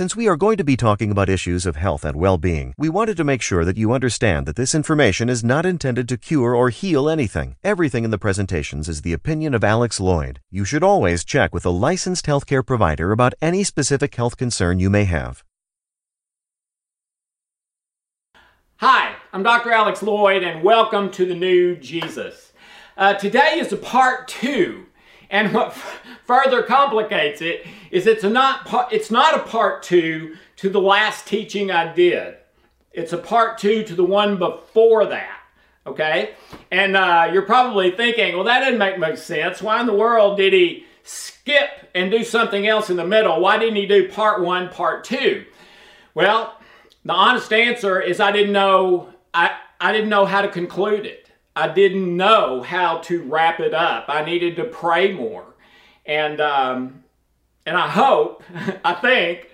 Since we are going to be talking about issues of health and well being, we wanted to make sure that you understand that this information is not intended to cure or heal anything. Everything in the presentations is the opinion of Alex Loyd. You should always check with a licensed healthcare provider about any specific health concern you may have. Hi, I'm Dr. Alex Loyd and welcome to the new Jesus. Uh, today is a part two, and what further complicates it is it's not it's not a part two to the last teaching I did. It's a part two to the one before that. Okay, and uh, you're probably thinking, well, that didn't make much sense. Why in the world did he skip and do something else in the middle? Why didn't he do part one, part two? Well, the honest answer is I didn't know I, I didn't know how to conclude it. I didn't know how to wrap it up. I needed to pray more. And um, and I hope, I think,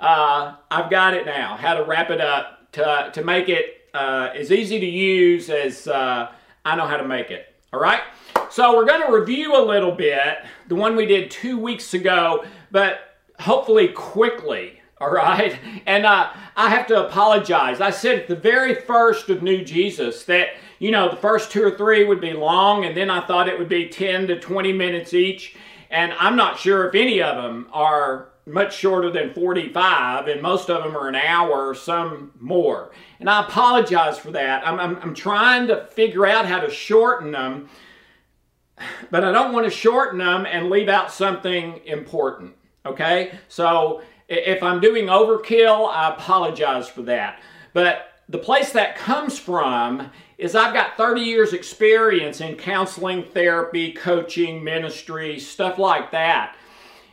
uh, I've got it now, how to wrap it up to, to make it uh, as easy to use as uh, I know how to make it. All right? So we're going to review a little bit, the one we did two weeks ago, but hopefully quickly all right? And uh, I have to apologize. I said at the very first of New Jesus that, you know, the first two or three would be long, and then I thought it would be 10 to 20 minutes each. And I'm not sure if any of them are much shorter than 45, and most of them are an hour, some more. And I apologize for that. I'm, I'm, I'm trying to figure out how to shorten them, but I don't want to shorten them and leave out something important. Okay? So if I'm doing overkill, I apologize for that. But the place that comes from is I've got 30 years experience in counseling, therapy, coaching, ministry, stuff like that.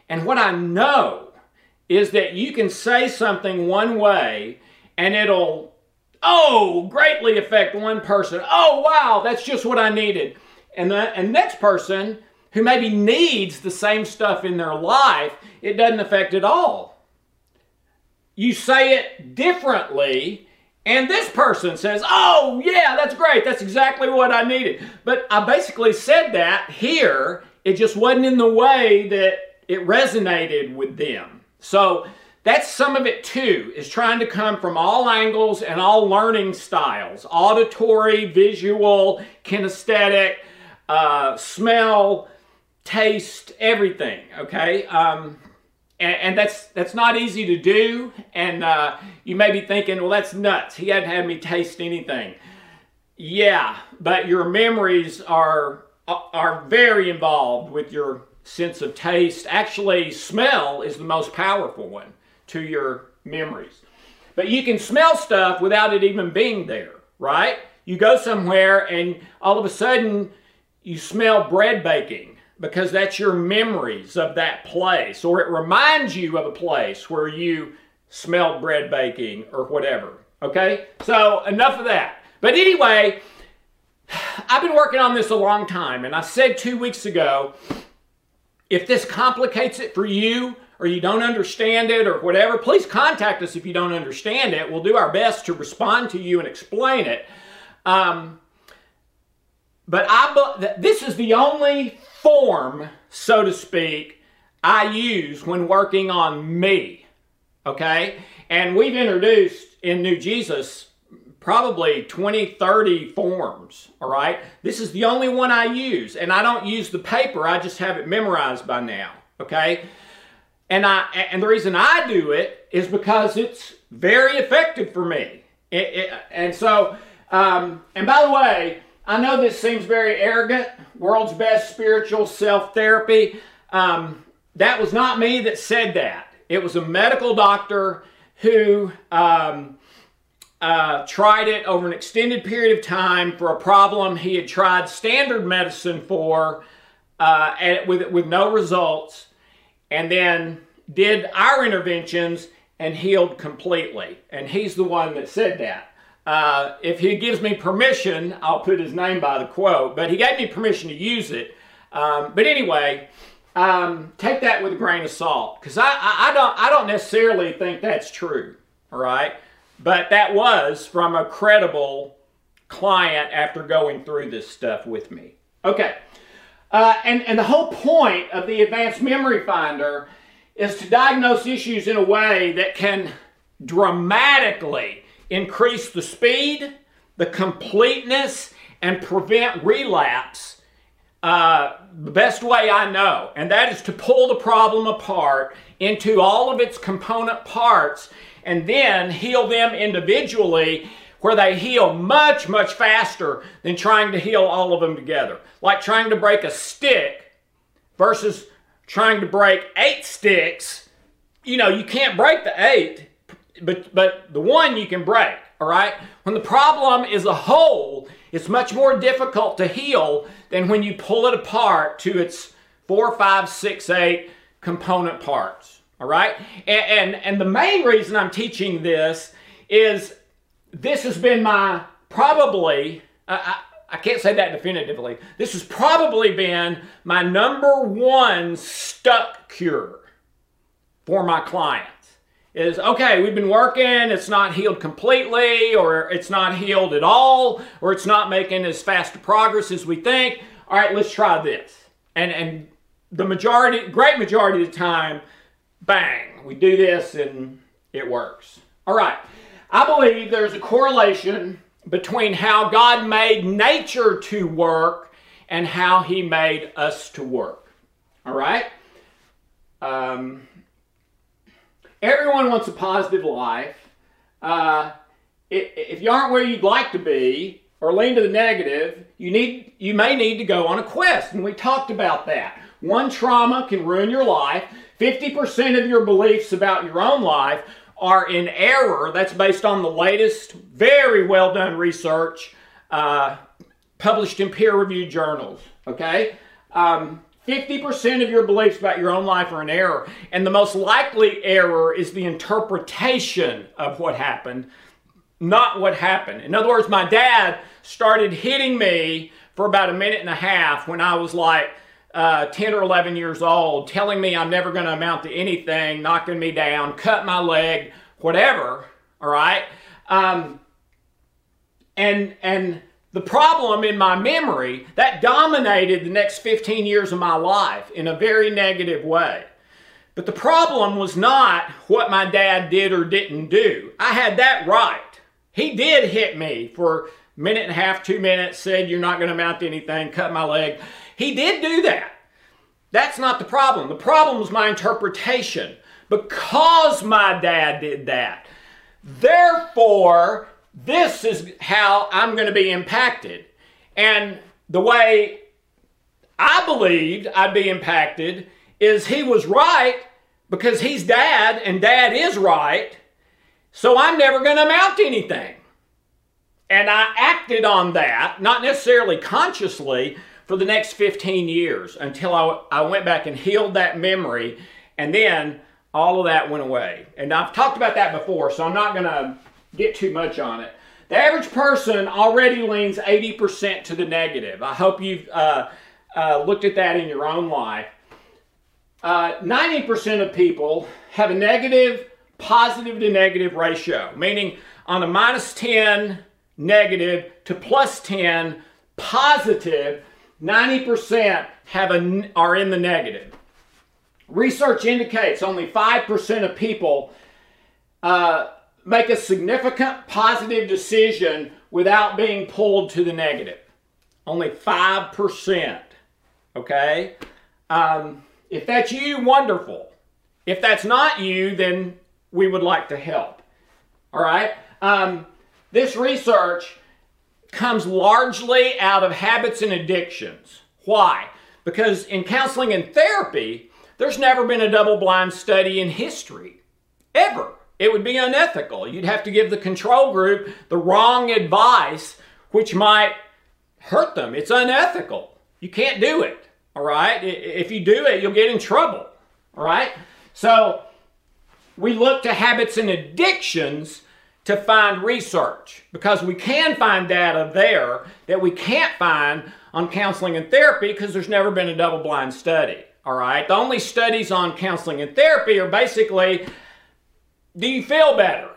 And what I know is that you can say something one way and it'll, oh, greatly affect one person. Oh, wow, that's just what I needed. And the and next person who maybe needs the same stuff in their life, it doesn't affect at all you say it differently, and this person says, Oh, yeah, that's great. That's exactly what I needed. But I basically said that here, it just wasn't in the way that it resonated with them. So that's some of it too, is trying to come from all angles and all learning styles auditory, visual, kinesthetic, uh, smell, taste, everything. Okay? Um, and, and, that's that's not easy to do. And uh, you may be thinking, well, that's nuts. He hadn't had me taste anything. Yeah, but your memories are are very involved with your sense of taste. Actually, smell is the most powerful one to your memories. But you can smell stuff without it even being there, right? You go somewhere and all of a sudden you smell bread baking because that's your memories of that place, or it reminds you of a place where you smelled bread baking or whatever. Okay? So, enough of that. But anyway, I've been working on this a long time, and I said two weeks ago if this complicates it for you, or you don't understand it, or whatever, please contact us if you don't understand it. We'll do our best to respond to you and explain it. Um, but I, this is the only form, so to speak, I use when working on me. Okay? And we've introduced in New Jesus probably 20, 30 forms. All right? This is the only one I use. And I don't use the paper, I just have it memorized by now. Okay? And I and the reason I do it is because it's very effective for me. It, it, and so, um, and by the way, I know this seems very arrogant. World's best spiritual self therapy. Um, that was not me that said that. It was a medical doctor who um, uh, tried it over an extended period of time for a problem he had tried standard medicine for uh, and with, with no results, and then did our interventions and healed completely. And he's the one that said that. Uh, if he gives me permission, I'll put his name by the quote, but he gave me permission to use it. Um, but anyway, um, take that with a grain of salt because I, I, I, don't, I don't necessarily think that's true, all right? But that was from a credible client after going through this stuff with me. Okay. Uh, and, and the whole point of the Advanced Memory Finder is to diagnose issues in a way that can dramatically increase the speed, the completeness, and prevent relapse uh, the best way I know, and that is to pull the problem apart into all of its component parts and then heal them individually where they heal much, much faster than trying to heal all of them together. Like trying to break a stick versus trying to break eight sticks. You know, you can't break the eight, but, but the one you can break, all right? When the problem is a whole, it's much more difficult to heal than when you pull it apart to its four, five, six, eight component parts. All right? And, and, and the main reason I'm teaching this is this has been my probably, I, I can't say that definitively, this has probably been my number one stuck cure for my clients is okay, we've been working, it's not healed completely, or it's not healed at all, or it's not making as fast a progress as we think. All right, let's try this. And and the majority, great majority of the time, bang, we do this and it works. All right. I believe there's a correlation between how God made nature to work and how he made us to work. All right? Um, Everyone wants a positive life. Uh, if you aren't where you'd like to be or lean to the negative, you need you may need to go on a quest, and we talked about that. One trauma can ruin your life. 50% of your beliefs about your own life are in error. That's based on the latest, very well done research uh, published in peer reviewed journals. Okay? Um, 50% of your beliefs about your own life are in error. And the most likely error is the interpretation of what happened, not what happened. In other words, my dad started hitting me for about a minute and a half when I was like uh, 10 or 11 years old, telling me I'm never going to amount to anything, knocking me down, cut my leg, whatever. All right. Um, and, and, the problem in my memory, that dominated the next 15 years of my life in a very negative way. But the problem was not what my dad did or didn't do. I had that right. He did hit me for a minute and a half, two minutes, said, You're not going to mount anything, cut my leg. He did do that. That's not the problem. The problem was my interpretation. Because my dad did that, therefore, this is how I'm going to be impacted. And the way I believed I'd be impacted is he was right because he's dad and dad is right. So I'm never going to amount to anything. And I acted on that, not necessarily consciously, for the next 15 years until I, I went back and healed that memory. And then all of that went away. And I've talked about that before, so I'm not going to get too much on it. The average person already leans 80% to the negative. I hope you've uh, uh, looked at that in your own life. Uh, 90% of people have a negative, positive to negative ratio, meaning on a minus 10 negative to plus 10 positive, 90% have a, are in the negative. research indicates only 5% of people uh, make a significant positive decision without being pulled to the negative. Only 5%. Okay? Um, if that's you, wonderful. If that's not you, then we would like to help. All right? Um, this research comes largely out of habits and addictions. Why? Because in counseling and therapy, there's never been a double blind study in history, ever. It would be unethical. You'd have to give the control group the wrong advice, which might hurt them. It's unethical. You can't do it. All right? If you do it, you'll get in trouble. All right? So we look to habits and addictions to find research because we can find data there that we can't find on counseling and therapy because there's never been a double blind study. All right? The only studies on counseling and therapy are basically do you feel better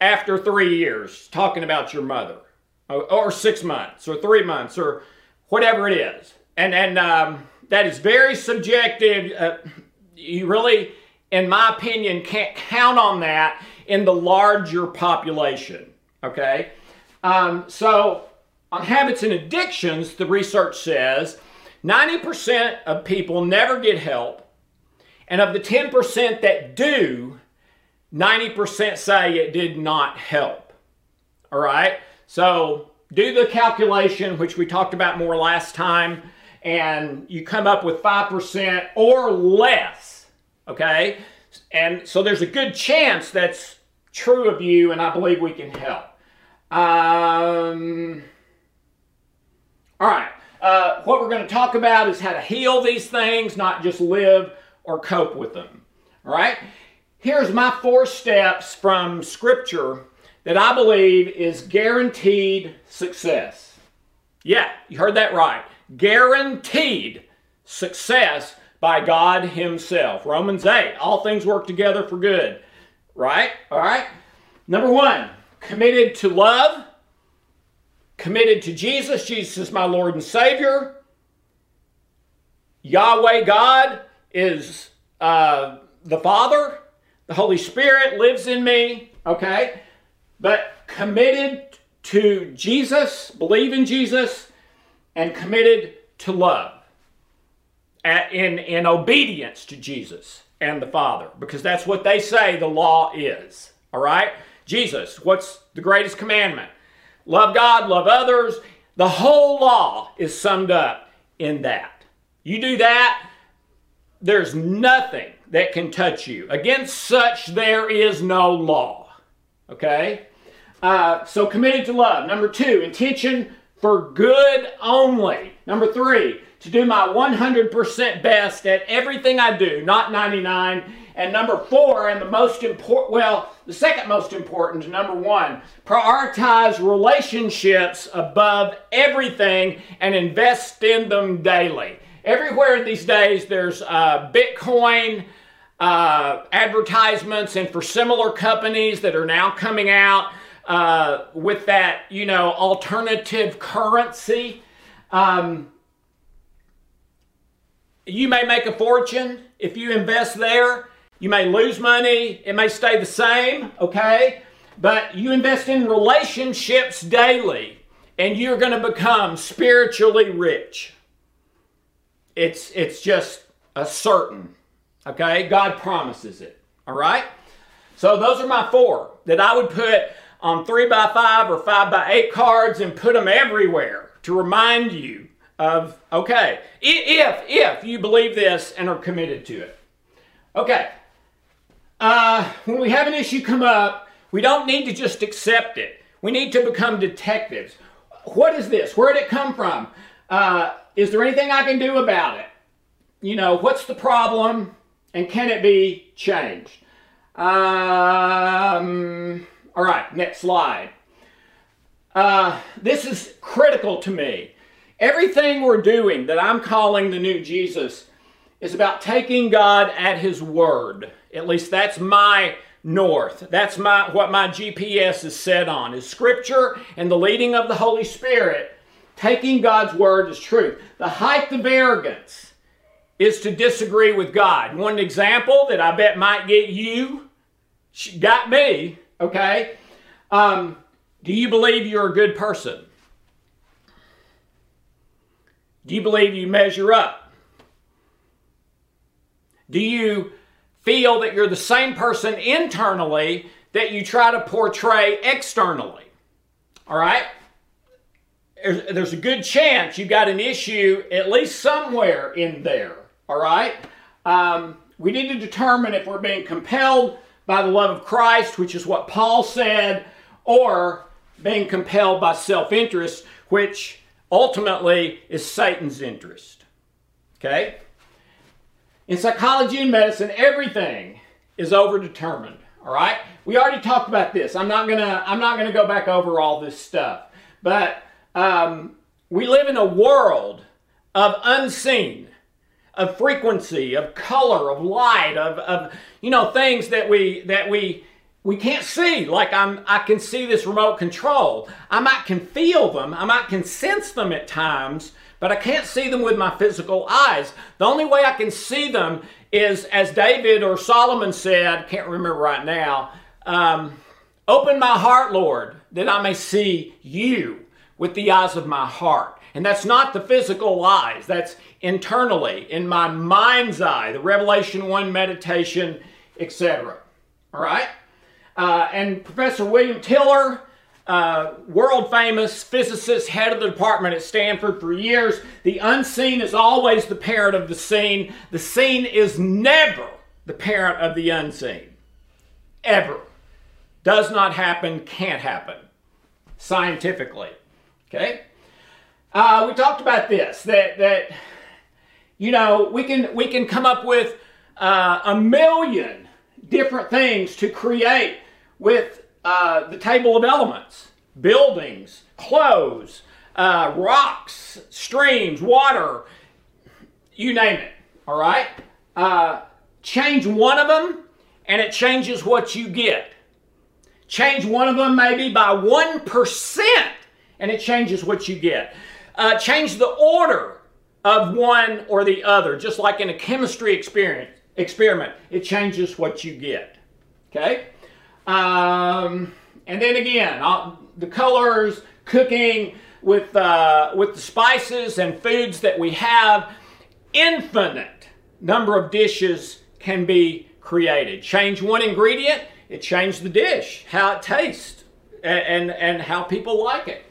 after three years talking about your mother? Or six months, or three months, or whatever it is. And, and um, that is very subjective. Uh, you really, in my opinion, can't count on that in the larger population. Okay? Um, so, on habits and addictions, the research says 90% of people never get help, and of the 10% that do, 90% say it did not help. All right? So do the calculation, which we talked about more last time, and you come up with 5% or less. Okay? And so there's a good chance that's true of you, and I believe we can help. Um, all right. Uh, what we're going to talk about is how to heal these things, not just live or cope with them. All right? Here's my four steps from Scripture that I believe is guaranteed success. Yeah, you heard that right. Guaranteed success by God Himself. Romans 8, all things work together for good. Right? All right? Number one, committed to love, committed to Jesus. Jesus is my Lord and Savior. Yahweh God is uh, the Father. The Holy Spirit lives in me, okay? But committed to Jesus, believe in Jesus, and committed to love at, in, in obedience to Jesus and the Father, because that's what they say the law is, all right? Jesus, what's the greatest commandment? Love God, love others. The whole law is summed up in that. You do that, there's nothing that can touch you. Against such there is no law. Okay? Uh, so committed to love. Number two, intention for good only. Number three, to do my 100% best at everything I do, not 99. And number four, and the most important, well, the second most important, number one, prioritize relationships above everything and invest in them daily. Everywhere these days, there's uh, Bitcoin uh, advertisements and for similar companies that are now coming out uh, with that, you know, alternative currency. Um, you may make a fortune if you invest there. You may lose money. It may stay the same, okay? But you invest in relationships daily and you're going to become spiritually rich. It's, it's just a certain. Okay? God promises it. All right? So those are my four that I would put on three by five or five by eight cards and put them everywhere to remind you of, okay, if, if you believe this and are committed to it. Okay. Uh, when we have an issue come up, we don't need to just accept it. We need to become detectives. What is this? Where did it come from? Uh, is there anything I can do about it? You know, what's the problem? And can it be changed? Um, all right, next slide. Uh, this is critical to me. Everything we're doing that I'm calling the new Jesus is about taking God at His word. At least that's my north. That's my what my GPS is set on is Scripture and the leading of the Holy Spirit. Taking God's word as truth. The height of arrogance is to disagree with God. One example that I bet might get you, got me, okay? Um, do you believe you're a good person? Do you believe you measure up? Do you feel that you're the same person internally that you try to portray externally? All right? There's a good chance you've got an issue at least somewhere in there. All right? Um, we need to determine if we're being compelled by the love of Christ, which is what Paul said, or being compelled by self interest, which ultimately is Satan's interest. Okay? In psychology and medicine, everything is overdetermined. All right? We already talked about this. I'm not gonna I'm not gonna go back over all this stuff. But um, we live in a world of unseen, of frequency, of color, of light, of, of you know things that we that we we can't see. Like i'm i can see this remote control. I might can feel them. I might can sense them at times but i can't see them with my physical eyes. The only way i can see them is as david or solomon said can't remember right now um, open my heart lord that i may see you with the eyes of my heart and that's not the physical eyes that's internally in my mind's eye the revelation 1 meditation etc all right uh, and Professor William Tiller, uh, world famous physicist, head of the department at Stanford for years. The unseen is always the parent of the seen. The seen is never the parent of the unseen. Ever. Does not happen, can't happen. Scientifically. Okay? Uh, we talked about this that, that you know we can we can come up with uh, a million different things to create with uh, the table of elements buildings, clothes, uh, rocks, streams, water, you name it. All right? Uh, change one of them, and it changes what you get. Change one of them maybe by 1%, and it changes what you get. Uh, change the order of one or the other, just like in a chemistry experience, experiment, it changes what you get. Okay? Um, and then again, I'll, the colors, cooking with, uh, with the spices and foods that we have, infinite number of dishes can be created. Change one ingredient, it changed the dish, how it tastes, and, and, and how people like it.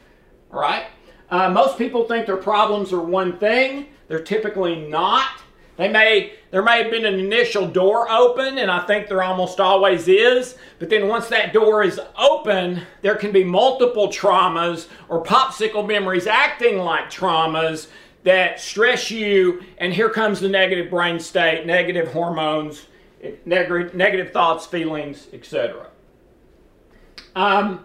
Right? Uh, most people think their problems are one thing. They're typically not. They may there may have been an initial door open, and I think there almost always is. But then once that door is open, there can be multiple traumas or popsicle memories acting like traumas that stress you, and here comes the negative brain state, negative hormones, negative thoughts, feelings, etc. Um,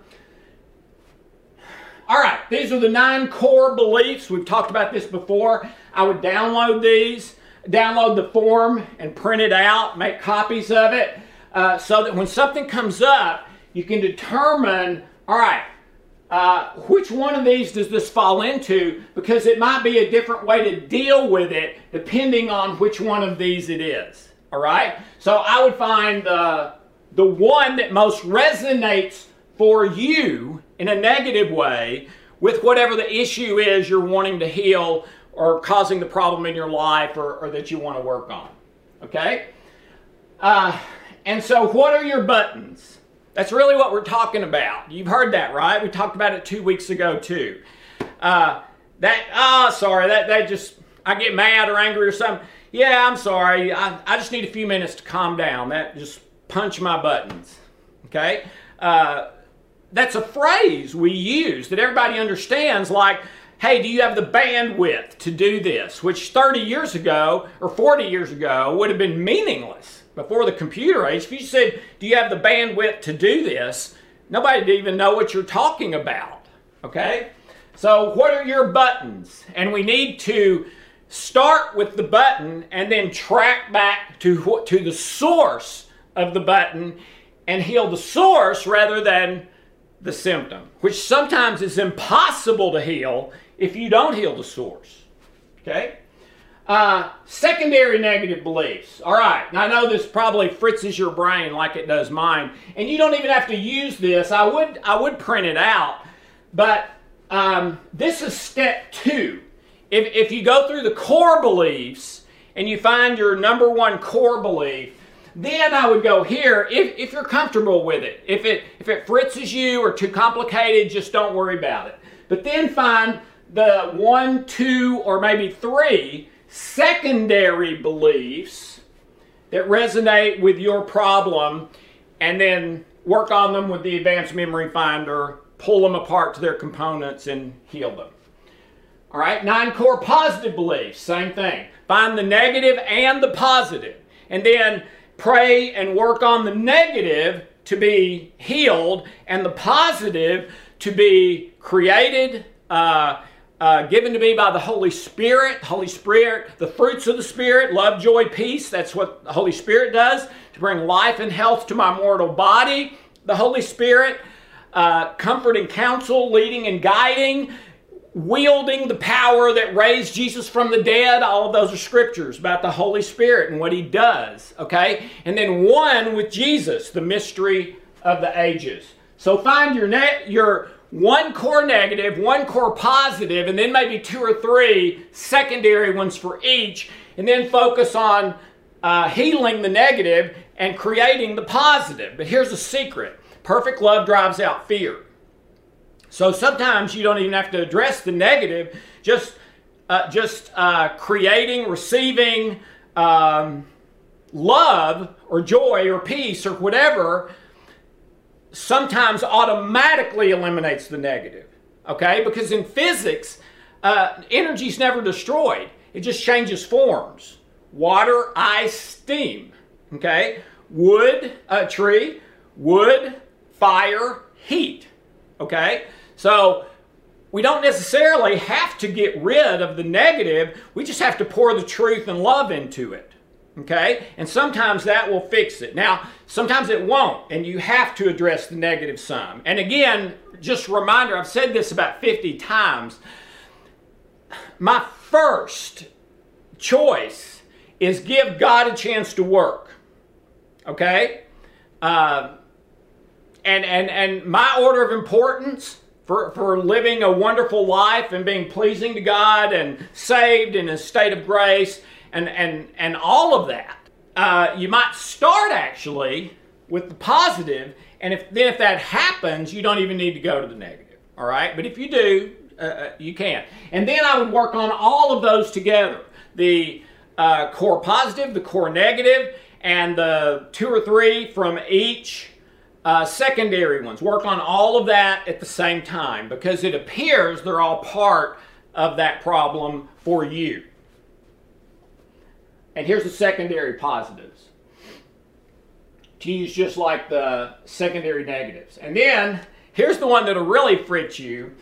all right, these are the nine core beliefs. We've talked about this before. I would download these download the form and print it out, make copies of it, uh, so that when something comes up, you can determine, all right, uh, which one of these does this fall into? Because it might be a different way to deal with it depending on which one of these it is. All right? So I would find the, the one that most resonates for you in a negative way with whatever the issue is you're wanting to heal or causing the problem in your life or, or that you want to work on. Okay? Uh, and so, what are your buttons? That's really what we're talking about. You've heard that, right? We talked about it two weeks ago, too. Uh, that, ah, oh, sorry, that, that just, I get mad or angry or something. Yeah, I'm sorry. I, I just need a few minutes to calm down. That just punch my buttons. Okay? Uh, that's a phrase we use that everybody understands, like, hey, do you have the bandwidth to do this? Which 30 years ago or 40 years ago would have been meaningless before the computer age. If you said, do you have the bandwidth to do this? Nobody would even know what you're talking about. Okay? So, what are your buttons? And we need to start with the button and then track back to, to the source of the button and heal the source rather than the symptom, which sometimes is impossible to heal if you don't heal the source. Okay? Uh, secondary negative beliefs. All right, now I know this probably fritzes your brain like it does mine, and you don't even have to use this. I would I would print it out, but um, this is step two. If, if you go through the core beliefs and you find your number one core belief, then I would go here if, if you're comfortable with it. If it if it fritzes you or too complicated, just don't worry about it. But then find the one, two, or maybe three secondary beliefs that resonate with your problem and then work on them with the advanced memory finder, pull them apart to their components and heal them. All right, nine core positive beliefs, same thing. Find the negative and the positive. And then pray and work on the negative to be healed and the positive to be created, uh, uh, given to me by the Holy Spirit. Holy Spirit, the fruits of the Spirit, love, joy, peace. That's what the Holy Spirit does to bring life and health to my mortal body. The Holy Spirit, uh, comfort and counsel, leading and guiding wielding the power that raised Jesus from the dead. All of those are scriptures about the Holy Spirit and what he does. Okay? And then one with Jesus, the mystery of the ages. So find your net your one core negative, one core positive, and then maybe two or three secondary ones for each, and then focus on uh, healing the negative and creating the positive. But here's a secret perfect love drives out fear. So sometimes you don't even have to address the negative, just uh, just uh, creating, receiving um, love or joy or peace or whatever sometimes automatically eliminates the negative. Okay? Because in physics, uh, energy is never destroyed, it just changes forms water, ice, steam. Okay? Wood, a tree, wood, fire, heat. Okay? So we don't necessarily have to get rid of the negative, we just have to pour the truth and love into it. Okay? And sometimes that will fix it. Now, sometimes it won't, and you have to address the negative some. And again, just a reminder I've said this about 50 times. My first choice is give God a chance to work. Okay? Uh, and, and, and my order of importance for, for living a wonderful life and being pleasing to God and saved in a state of grace and, and, and all of that. Uh, you might start actually with the positive, and if then if that happens, you don't even need to go to the negative. All right, but if you do, uh, uh you can. And then I would work on all of those together: the uh, core positive, the core negative, and the two or three from each uh, secondary ones. Work on all of that at the same time because it appears they're all part of that problem for you. And here's the secondary positives to use just like the secondary negatives. And then here's the one that'll really fritz you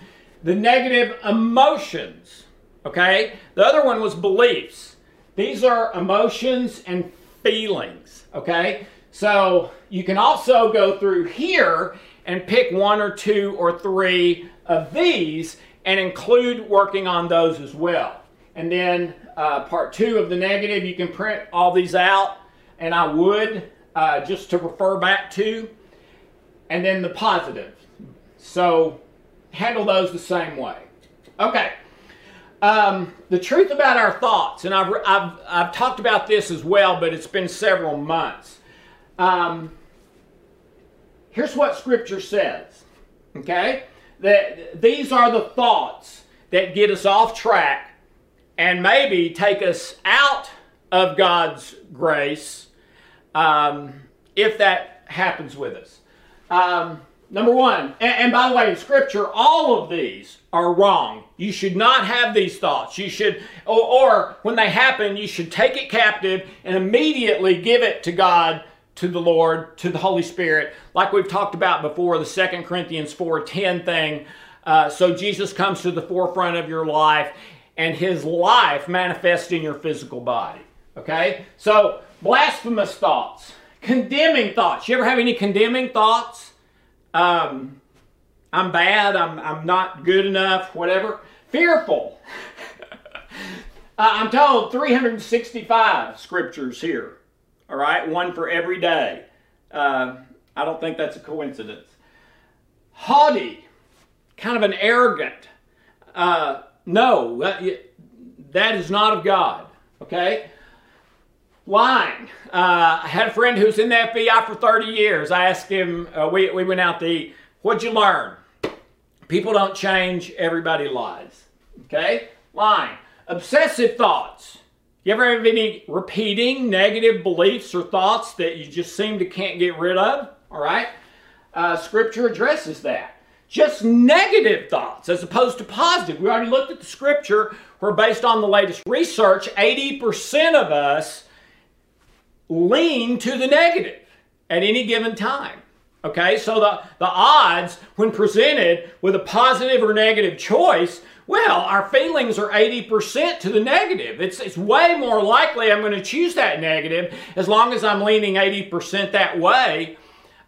the negative emotions. Okay? The other one was beliefs. These are emotions and feelings. Okay? So you can also go through here and pick one or two or three of these and include working on those as well. And then uh, part two of the negative, you can print all these out, and I would uh, just to refer back to. And then the positive. So handle those the same way. Okay. Um, the truth about our thoughts, and I've, I've, I've talked about this as well, but it's been several months. Um, here's what Scripture says, okay? That these are the thoughts that get us off track and maybe take us out of God's grace um, if that happens with us. Um, number one, and, and, by the way, in Scripture, all of these are wrong. You should not have these thoughts. You should, or, or when they happen, you should take it captive and immediately give it to God to the Lord, to the Holy Spirit, like we've talked about before, the Second Corinthians 4.10 thing. Uh, so Jesus comes to the forefront of your life, and his life manifests in your physical body. Okay? So, blasphemous thoughts, condemning thoughts. You ever have any condemning thoughts? Um, I'm bad, I'm, I'm not good enough, whatever. Fearful. Uh, I'm told 365 scriptures here. All right, one for every day. Uh, I don't think that's a coincidence. Haughty, kind of an arrogant. Uh, no, that is not of God. Okay? Lying. Uh, I had a friend who's in the FBI for 30 years. I asked him, uh, we, we went out to eat, what'd you learn? People don't change, everybody lies. Okay? Lying. Obsessive thoughts. You ever have any repeating negative beliefs or thoughts that you just seem to can't get rid of? All right? Uh, scripture addresses that. Just negative thoughts as opposed to positive. We already looked at the scripture where, based on the latest research, 80% of us lean to the negative at any given time. Okay, so the, the odds when presented with a positive or negative choice, well, our feelings are 80% to the negative. It's, it's way more likely I'm going to choose that negative as long as I'm leaning 80% that way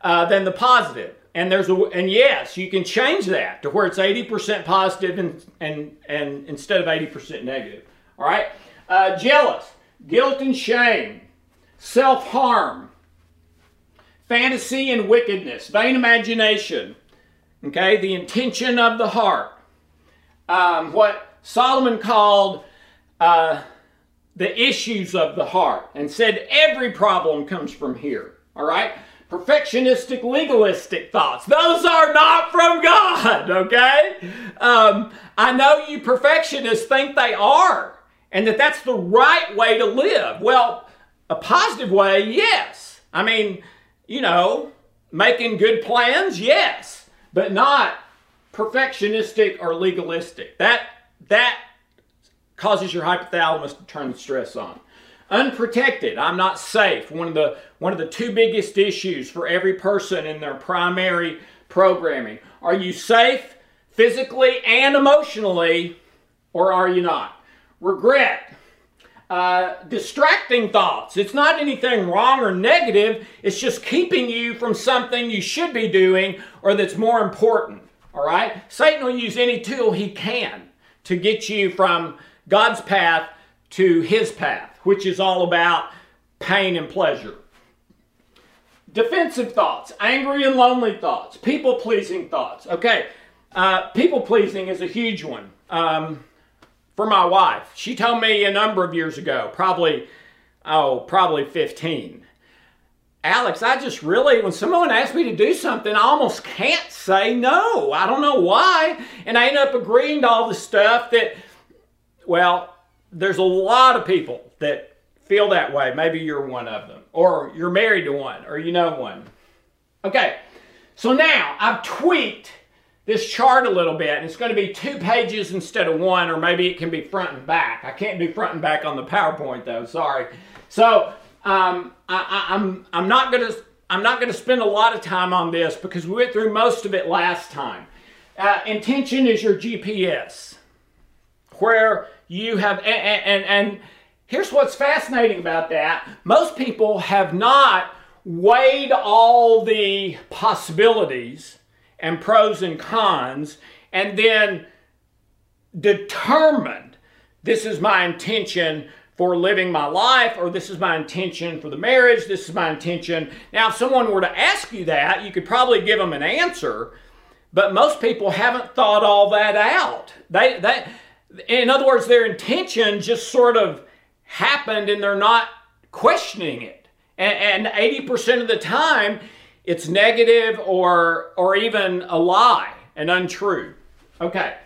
uh, than the positive. And there's a, and yes, you can change that to where it's 80% positive and, and, and instead of 80% negative. All right? Uh, jealous, guilt and shame, self harm, fantasy and wickedness, vain imagination, okay, the intention of the heart. Um, what Solomon called uh, the issues of the heart and said every problem comes from here. All right? Perfectionistic, legalistic thoughts. Those are not from God, okay? Um, I know you perfectionists think they are and that that's the right way to live. Well, a positive way, yes. I mean, you know, making good plans, yes, but not perfectionistic or legalistic. That that causes your hypothalamus to turn the stress on. Unprotected, I'm not safe. One of the one of the two biggest issues for every person in their primary programming. Are you safe physically and emotionally or are you not? Regret, uh, distracting thoughts. It's not anything wrong or negative, it's just keeping you from something you should be doing or that's more important. All right? Satan will use any tool he can to get you from God's path to his path, which is all about pain and pleasure. Defensive thoughts, angry and lonely thoughts, people pleasing thoughts. Okay, uh, people pleasing is a huge one. Um, for my wife. She told me a number of years ago, probably, oh, probably 15. Alex, I just really, when someone asks me to do something, I almost can't say no. I don't know why. And I end up agreeing to all the stuff that, well, there's a lot of people that feel that way. Maybe you're one of them, or you're married to one, or you know one. Okay, so now I've tweaked this chart a little bit. And it's going to be two pages instead of one, or maybe it can be front and back. I can't do front and back on the PowerPoint though. Sorry. So um, I, I'm I'm not to I'm not to spend a lot of time on this because we went through most of it last time. Uh, intention is your GPS, where you have and, and and here's what's fascinating about that. Most people have not weighed all the possibilities and pros and cons, and then determined this is my intention for living my life, or this is my intention for the marriage, this is my intention. Now, if someone were to ask you that, you could probably give them an answer, but most people haven't thought all that out. They, that, in other words, their intention just sort of happened and they're not questioning it. And, and 80% of the time, it's negative or, or even a lie and untrue. Okay.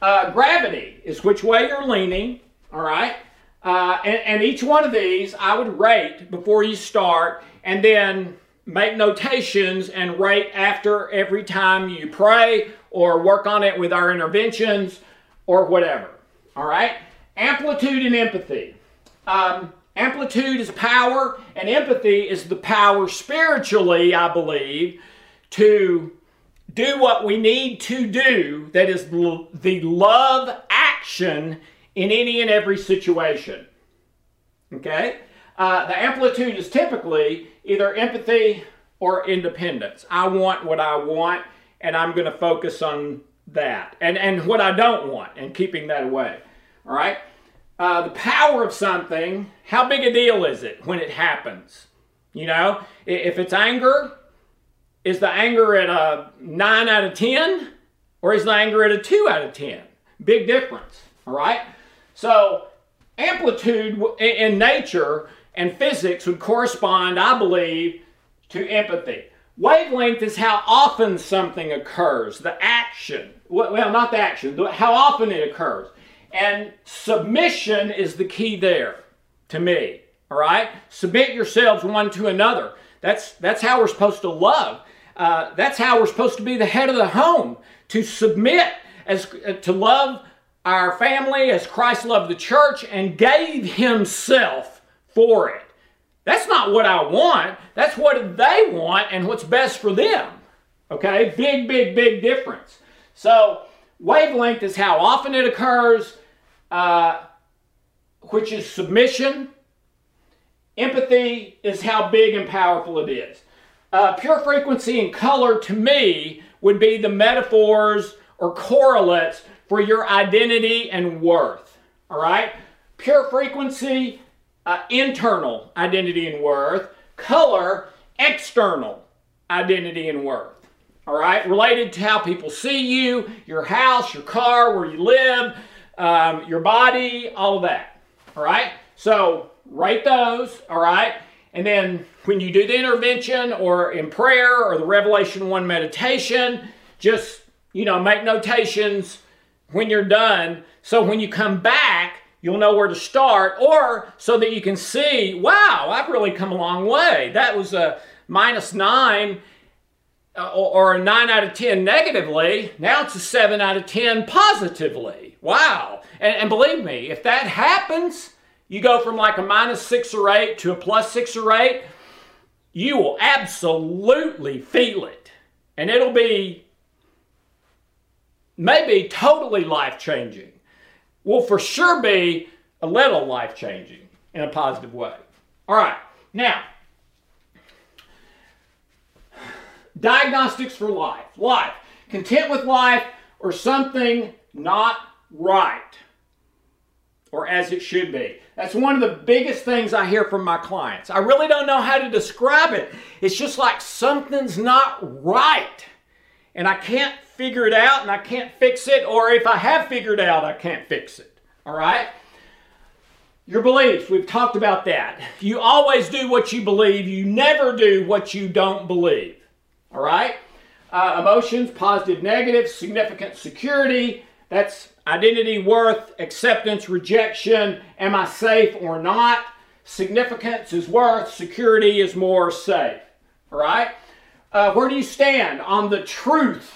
Uh, gravity is which way you're leaning, all right? Uh, and, and each one of these I would rate before you start and then make notations and rate after every time you pray or work on it with our interventions or whatever. All right? Amplitude and empathy. Um, Amplitude is power, and empathy is the power spiritually, I believe, to do what we need to do, that is the love action in any and every situation. Okay? Uh, the amplitude is typically either empathy or independence. I want what I want, and I'm going to focus on that, and, and what I don't want, and keeping that away. All right? uh, the power of something, how big a deal is it when it happens? You know, if it's anger, is the anger at a 9 out of 10 or is the anger at a 2 out of 10? Big difference, all right? So, amplitude in nature and physics would correspond, I believe, to empathy. Wavelength is how often something occurs, the action. Well, not the action, how often it occurs. And submission is the key there to me. All right? Submit yourselves one to another. That's, that's how we're supposed to love. Uh, that's how we're supposed to be the head of the home, to submit, as uh, to love our family as Christ loved the church and gave himself for it. That's not what I want. That's what they want and what's best for them. Okay? Big, big, big difference. So, wavelength is how often it occurs, uh, which is submission. Empathy is how big and powerful it is. Uh, pure frequency and color to me would be the metaphors or correlates for your identity and worth. All right? Pure frequency uh, internal identity and worth, color, external identity and worth. All right, related to how people see you, your house, your car, where you live, um, your body, all of that. All right, so write those. All right, and then when you do the intervention or in prayer or the Revelation 1 meditation, just, you know, make notations when you're done. So when you come back, you'll know where to start, or so that you can see, wow, I've really come a long way. That was a minus nine uh, or a nine out of 10 negatively. Now it's a seven out of 10 positively. Wow. And, and believe me, if that happens, you go from like a minus six or eight to a plus six or eight, you will absolutely feel it. And it'll be maybe totally life changing will for sure be a little life changing in a positive way. All right, now, diagnostics for life. Life. Content with life or something not right or as it should be. That's one of the biggest things I hear from my clients. I really don't know how to describe it. It's just like something's not right and I can't figure it out and I can't fix it, or if I have figured out, I can't fix it. All right? Your beliefs, we've talked about that. You always do what you believe, you never do what you don't believe. All right? Uh, emotions, positive, negative, significant, security. That's identity, worth, acceptance, rejection. Am I safe or not? Significance is worth, security is more safe. All right? Uh, where do you stand on the truth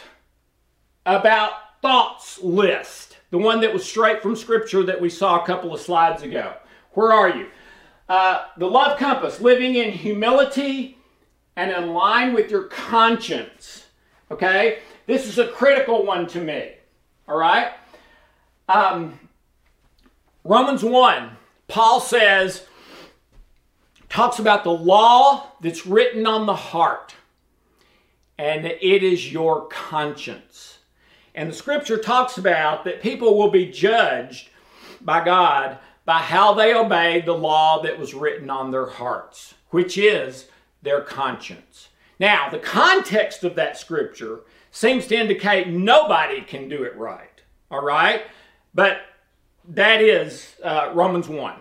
about thoughts list? The one that was straight from Scripture that we saw a couple of slides ago. Where are you? Uh, the love compass, living in humility and in line with your conscience. Okay? This is a critical one to me. All right? Um, Romans 1, Paul says, talks about the law that's written on the heart and it is your conscience. And the scripture talks about that people will be judged by God by how they obeyed the law that was written on their hearts, which is their conscience. Now, the context of that scripture seems to indicate nobody can do it right, all right? But that is uh, Romans 1.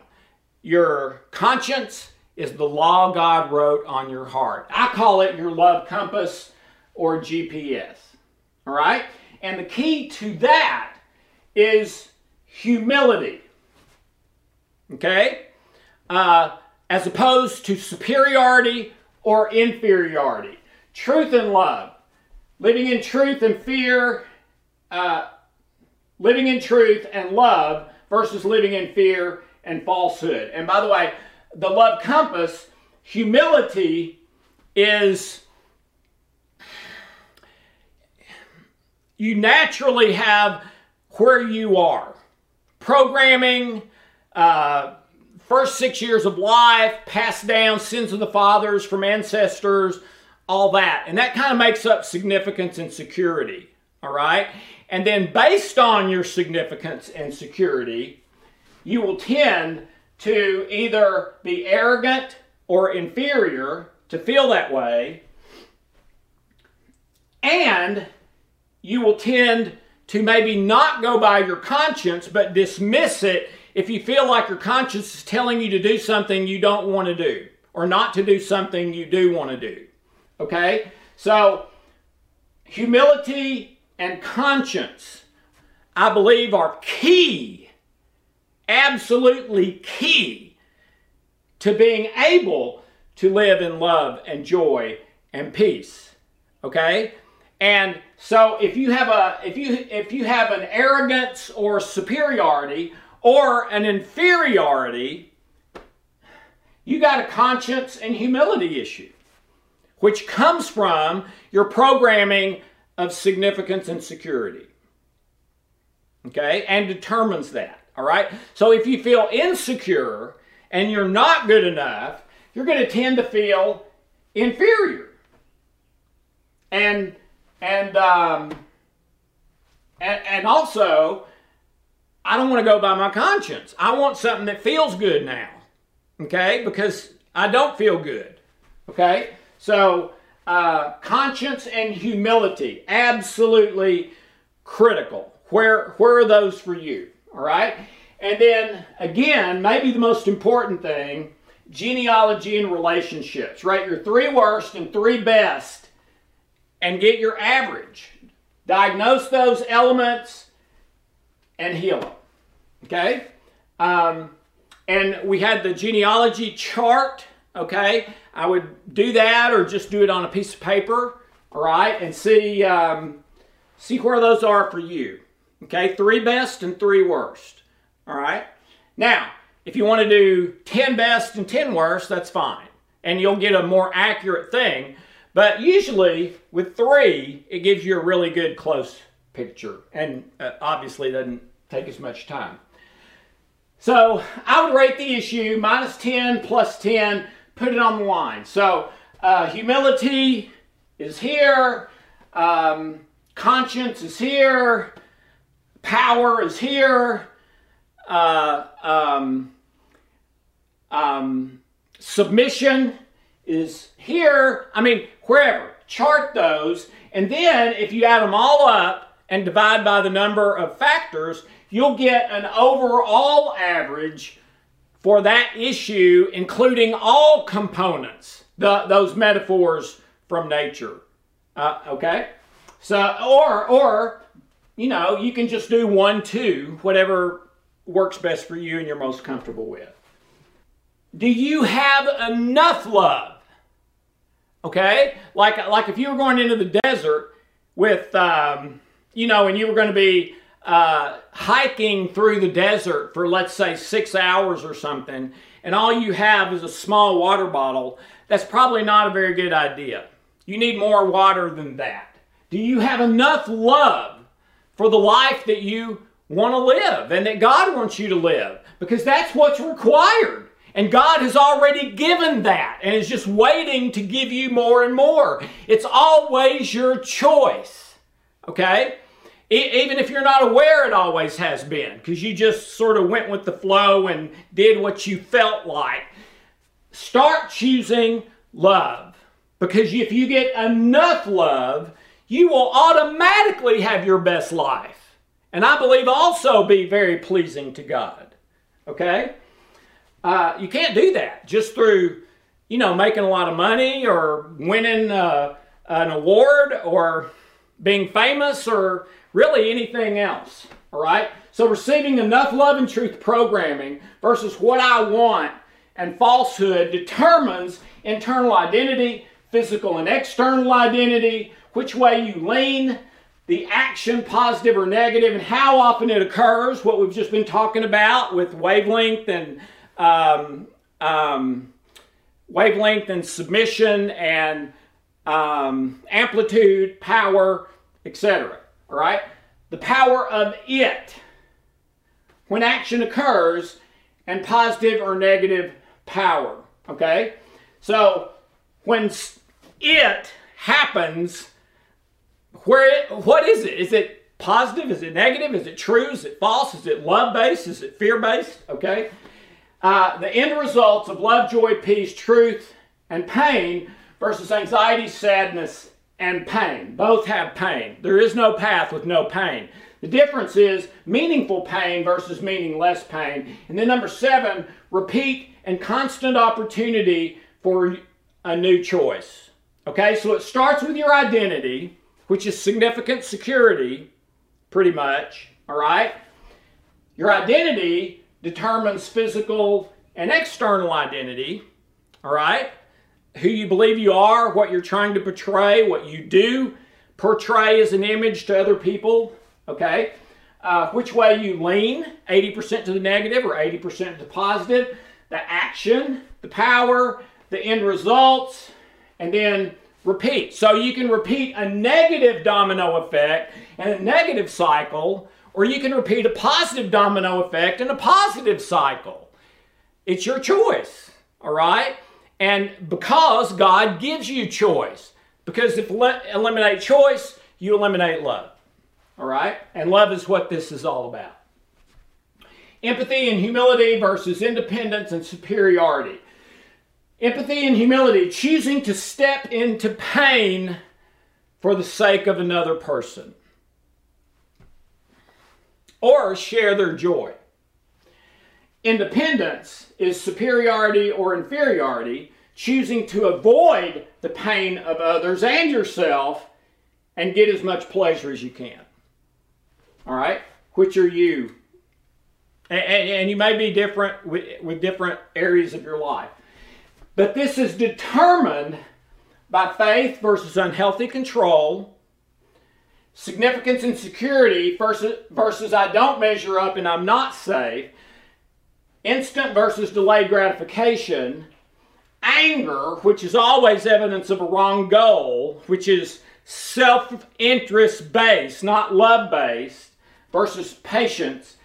Your conscience is the law God wrote on your heart. I call it your love compass or GPS. All right? And the key to that is humility. Okay? Uh, as opposed to superiority or inferiority. Truth and love. Living in truth and fear, uh, living in truth and love versus living in fear and falsehood. And by the way, the love compass, humility is you naturally have where you are. Programming, uh, first six years of life, passed down sins of the fathers from ancestors, all that. And that kind of makes up significance and security, all right? And then based on your significance and security, you will tend to either be arrogant or inferior, to feel that way, and you will tend to maybe not go by your conscience but dismiss it if you feel like your conscience is telling you to do something you don't want to do or not to do something you do want to do. Okay? So, humility and conscience, I believe, are key, absolutely key to being able to live in love and joy and peace. Okay? And so if you have a if you if you have an arrogance or superiority or an inferiority, you got a conscience and humility issue, which comes from your programming of significance and security. Okay? And determines that. All right? So if you feel insecure and you're not good enough, you're going to tend to feel inferior. And and um, and, and also, I don't want to go by my conscience. I want something that feels good now. Okay? Because I don't feel good. Okay? So, uh, conscience and humility, absolutely critical. Where, where are those for you? All right? And then, again, maybe the most important thing genealogy and relationships, right? Your three worst and three best, and get your average. Diagnose those elements and heal them. Okay? Um, and we had the genealogy chart. Okay? I would do that or just do it on a piece of paper. All right? And see, um, see where those are for you. Okay? Three best and three worst. All right? Now, if you want to do 10 best and 10 worst, that's fine. And you'll get a more accurate thing. But usually with three, it gives you a really good close picture. And uh, obviously doesn't take as much time. So I would rate the issue minus 10 plus 10, put it on the line. So uh, humility is here, um, conscience is here, power is here, uh, um, um, submission is here. I mean, wherever. Chart those. And then if you add them all up and divide by the number of factors, you'll get an overall average for that issue, including all components, the, those metaphors from nature. Uh, okay? So, or, or, you know, you can just do one, two, whatever works best for you and you're most comfortable with. Do you have enough love? Okay? Like, like if you were going into the desert with, um, you know, and you were going to be uh, hiking through the desert for, let's say, six hours or something, and all you have is a small water bottle, that's probably not a very good idea. You need more water than that. Do you have enough love for the life that you want to live and that God wants you to live? Because that's what's required. And God has already given that and is just waiting to give you more and more. It's always your choice. Okay? E- even if you're not aware, it always has been because you just sort of went with the flow and did what you felt like. Start choosing love because if you get enough love, you will automatically have your best life. And I believe also be very pleasing to God. Okay? Uh, you can't do that just through, you know, making a lot of money or winning uh, an award or being famous or really anything else. All right? So receiving enough love and truth programming versus what I want and falsehood determines internal identity, physical and external identity, which way you lean, the action, positive or negative, and how often it occurs, what we've just been talking about with wavelength and um, um, wavelength and submission and um, amplitude, power, etc. All right? The power of it when action occurs and positive or negative power. Okay? So when it happens, where it, what is it? Is it positive? Is it negative? Is it true? Is it false? Is it love based? Is it fear based? Okay. Uh, the end results of love, joy, peace, truth, and pain versus anxiety, sadness, and pain. Both have pain. There is no path with no pain. The difference is meaningful pain versus meaningless pain. And then number seven, repeat and constant opportunity for a new choice. Okay, so it starts with your identity, which is significant security, pretty much. All right? Your identity determines physical and external identity. All right? Who you believe you are, what you're trying to portray, what you do portray as an image to other people. Okay? Uh, which way you lean 80% to the negative or 80% to the positive, the action, the power, the end results, and then repeat. So you can repeat a negative domino effect and a negative cycle, or you can repeat a positive domino effect and a positive cycle. It's your choice, all right? And because God gives you choice, because if le- eliminate choice, you eliminate love, all right? And love is what this is all about. Empathy and humility versus independence and superiority. Empathy and humility, choosing to step into pain for the sake of another person or share their joy. Independence is superiority or inferiority, choosing to avoid the pain of others and yourself and get as much pleasure as you can. All right? Which are you? And, and, and you may be different with, with different areas of your life. But this is determined by faith versus unhealthy control, significance and security versus, versus I don't measure up and I'm not safe, instant versus delayed gratification, anger, which is always evidence of a wrong goal, which is self interest based, not love based, versus patience,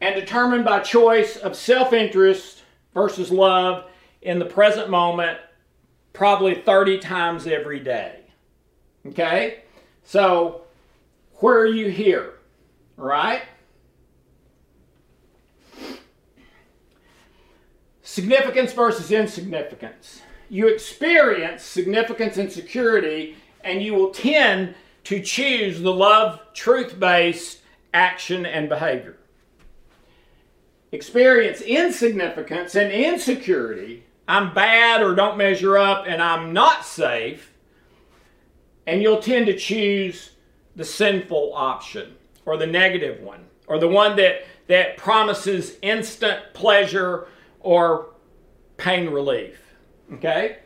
and determined by choice of self interest versus love in the present moment probably 30 times every day. Okay? So, where are you here? Right? Significance versus insignificance. You experience significance and security, and you will tend to choose the love, truth based action and behavior. Experience insignificance and insecurity, I'm bad or don't measure up and I'm not safe, and you'll tend to choose the sinful option or the negative one or the one that, that promises instant pleasure or pain relief. Okay?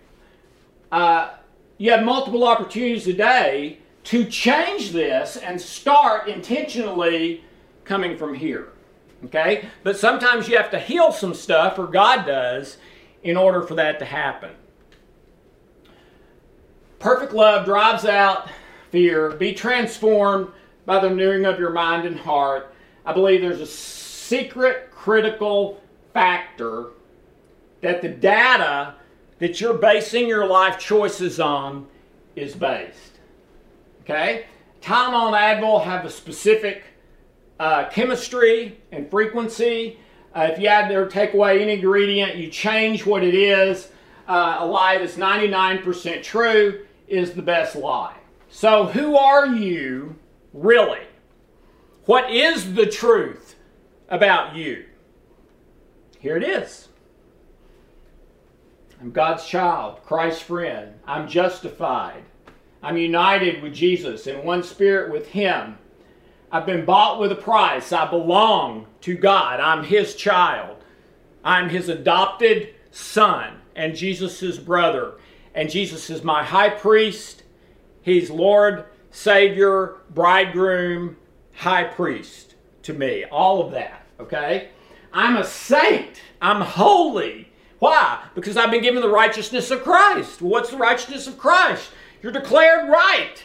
Uh, you have multiple opportunities a day to change this and start intentionally coming from here. Okay? But sometimes you have to heal some stuff, or God does, in order for that to happen. Perfect love drives out fear. Be transformed by the renewing of your mind and heart. I believe there's a secret critical factor that the data that you're basing your life choices on is based. Okay? Tylenol and Advil have a specific uh, chemistry and frequency uh, if you add or take away any ingredient, you change what it is. Uh, a lie that's 99% true is the best lie. So, who are you really? What is the truth about you? Here it is. I'm God's child, Christ's friend. I'm justified. I'm united with Jesus in one spirit with Him. I've been bought with a price. I belong to God. I'm His child. I'm His adopted son and Jesus' brother. And Jesus is my high priest. He's Lord, Savior, bridegroom, high priest to me. All of that, okay? I'm a saint. I'm holy. Why? Because I've been given the righteousness of Christ. What's the righteousness of Christ? You're declared right.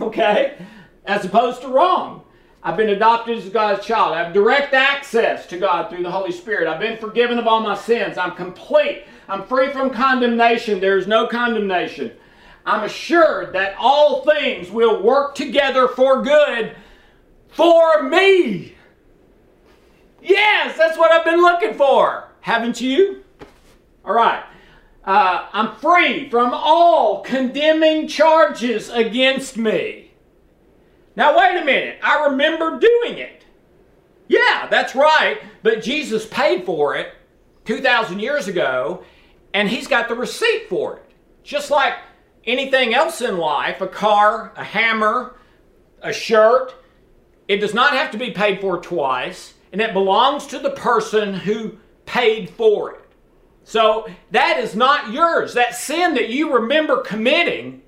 Okay? as opposed to wrong. I've been adopted as God's child. I have direct access to God through the Holy Spirit. I've been forgiven of all my sins. I'm complete. I'm free from condemnation. There is no condemnation. I'm assured that all things will work together for good for me. Yes, that's what I've been looking for. Haven't you? All right. Uh, I'm free from all condemning charges against me. Now, wait a minute. I remember doing it. Yeah, that's right. But Jesus paid for it 2,000 years ago, and He's got the receipt for it. Just like anything else in life a car, a hammer, a shirt it does not have to be paid for twice, and it belongs to the person who paid for it. So that is not yours. That sin that you remember committing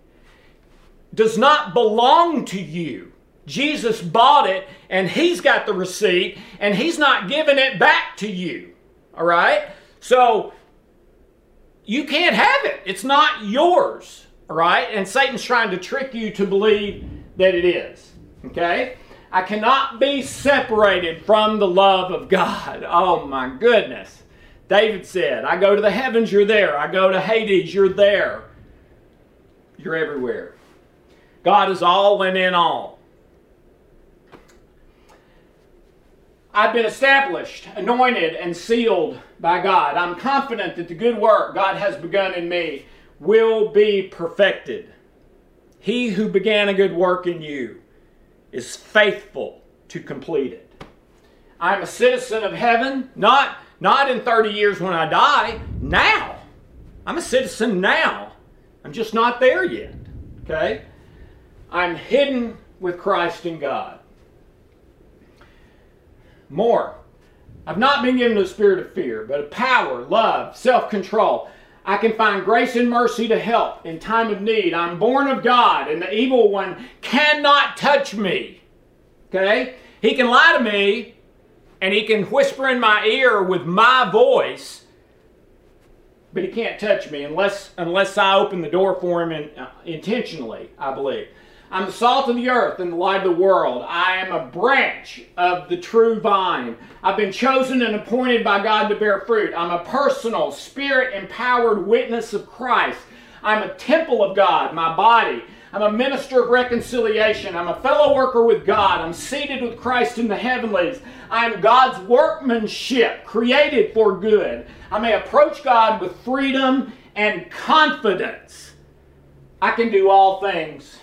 does not belong to you. Jesus bought it and he's got the receipt and he's not giving it back to you. All right? So you can't have it. It's not yours. Right? And Satan's trying to trick you to believe that it is. Okay? I cannot be separated from the love of God. Oh my goodness. David said, I go to the heavens, you're there. I go to Hades, you're there. You're everywhere. God is all and in all. I've been established, anointed, and sealed by God. I'm confident that the good work God has begun in me will be perfected. He who began a good work in you is faithful to complete it. I'm a citizen of heaven, not, not in 30 years when I die, now. I'm a citizen now. I'm just not there yet. Okay? I'm hidden with Christ in God. More. I've not been given the spirit of fear, but of power, love, self control. I can find grace and mercy to help in time of need. I'm born of God, and the evil one cannot touch me. Okay? He can lie to me, and he can whisper in my ear with my voice, but he can't touch me unless unless I open the door for him in, uh, intentionally. I believe. I'm the salt of the earth and the light of the world. I am a branch of the true vine. I've been chosen and appointed by God to bear fruit. I'm a personal, spirit empowered witness of Christ. I'm a temple of God, my body. I'm a minister of reconciliation. I'm a fellow worker with God. I'm seated with Christ in the heavenlies. I'm God's workmanship, created for good. I may approach God with freedom and confidence. I can do all things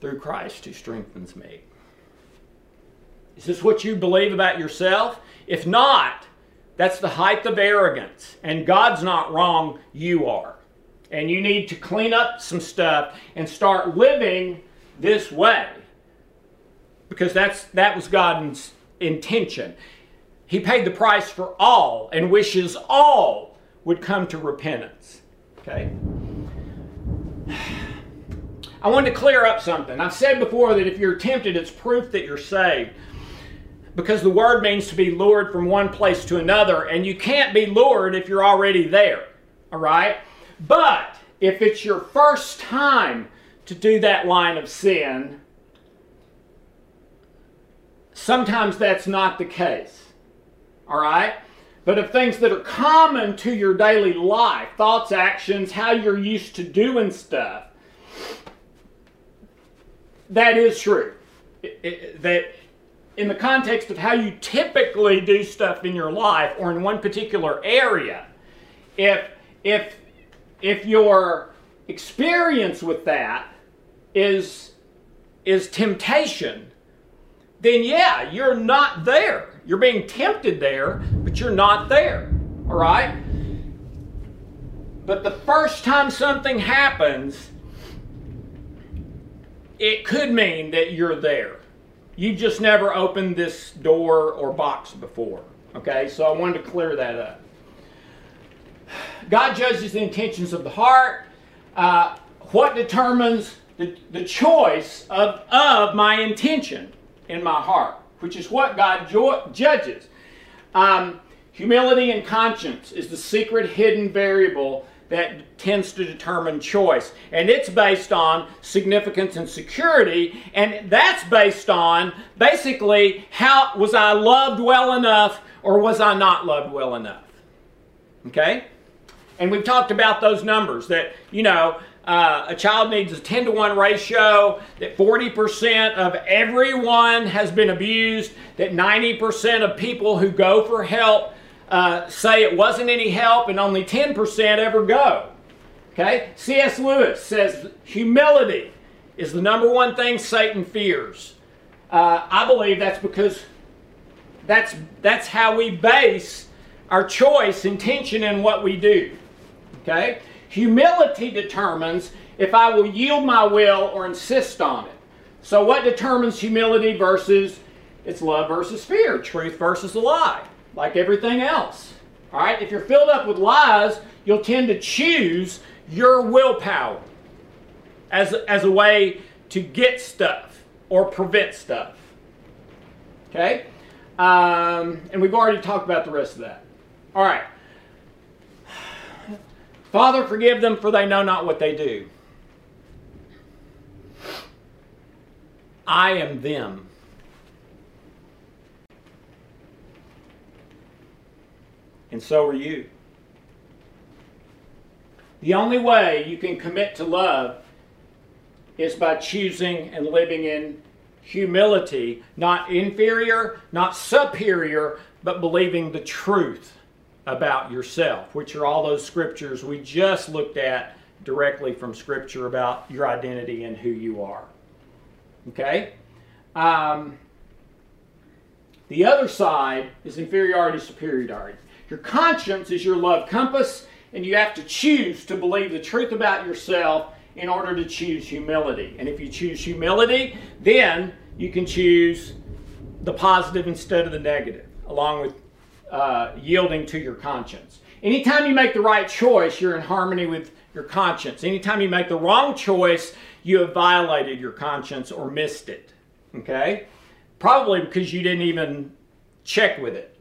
through Christ who strengthens me. Is this what you believe about yourself? If not, that's the height of arrogance. And God's not wrong, you are. And you need to clean up some stuff and start living this way. Because that's that was God's intention. He paid the price for all and wishes all would come to repentance. Okay? I wanted to clear up something. I've said before that if you're tempted, it's proof that you're saved. Because the word means to be lured from one place to another, and you can't be lured if you're already there. All right? But if it's your first time to do that line of sin, sometimes that's not the case. All right? But of things that are common to your daily life, thoughts, actions, how you're used to doing stuff, that is true. It, it, that in the context of how you typically do stuff in your life or in one particular area, if if if your experience with that is is temptation, then yeah, you're not there. You're being tempted there, but you're not there. All right? But the first time something happens, it could mean that you're there. You've just never opened this door or box before. Okay, so I wanted to clear that up. God judges the intentions of the heart. Uh, what determines the, the choice of, of my intention in my heart, which is what God judges. Um, humility and conscience is the secret hidden variable that tends to determine choice. And it's based on significance and security. And that's based on basically how was I loved well enough or was I not loved well enough? Okay? And we've talked about those numbers that, you know, uh, a child needs a 10 to 1 ratio, that 40% of everyone has been abused, that 90% of people who go for help uh, say it wasn't any help, and only 10% ever go. Okay? C.S. Lewis says humility is the number one thing Satan fears. Uh, I believe that's because that's that's how we base our choice, intention, and what we do. Okay? Humility determines if I will yield my will or insist on it. So, what determines humility versus it's love versus fear, truth versus a lie, like everything else. All right? If you're filled up with lies, you'll tend to choose your willpower as, as a way to get stuff or prevent stuff. Okay? Um, and we've already talked about the rest of that. All right. Father, forgive them, for they know not what they do. I am them. And so are you. The only way you can commit to love is by choosing and living in humility, not inferior, not superior, but believing the truth about yourself, which are all those scriptures we just looked at directly from Scripture about your identity and who you are. Okay? Um, the other side is inferiority, superiority. Your conscience is your love compass, and you have to choose to believe the truth about yourself in order to choose humility. And if you choose humility, then you can choose the positive instead of the negative, along with uh, yielding to your conscience. Anytime you make the right choice, you're in harmony with your conscience. Anytime you make the wrong choice, you have violated your conscience or missed it. Okay? Probably because you didn't even check with it.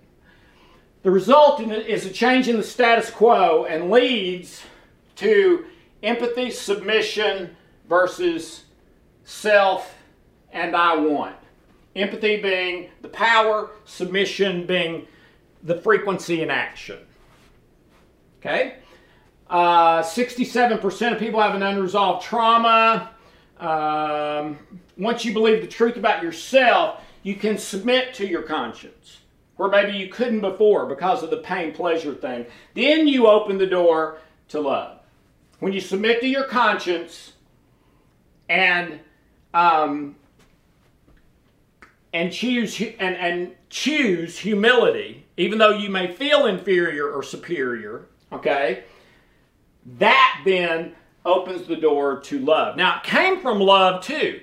The result is a change in the status quo and leads to empathy, submission versus self and I want. Empathy being the power, submission being the frequency in action. Okay? Uh, 67% of people have an unresolved trauma. Um, once you believe the truth about yourself, you can submit to your conscience, where maybe you couldn't before because of the pain pleasure thing. Then you open the door to love. When you submit to your conscience and um, and choose and, and choose humility, even though you may feel inferior or superior, okay, that then opens the door to love. Now, it came from love too,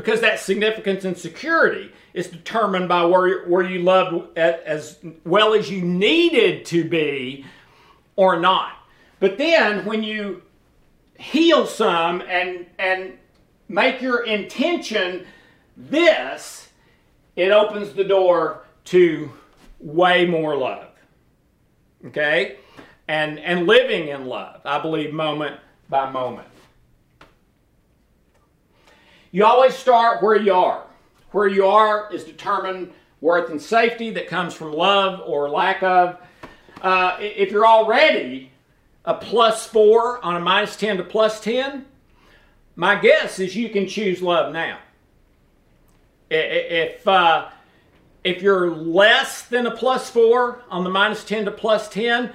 because that significance and security is determined by where, where you loved as well as you needed to be or not. But then when you heal some and, and make your intention this, it opens the door to way more love. Okay? And, and living in love, I believe, moment by moment. You always start where you are. Where you are is determined worth and safety that comes from love or lack of. Uh, if you're already a plus four on a minus 10 to plus 10, my guess is you can choose love now. If, uh, if you're less than a plus four on the minus 10 to plus 10,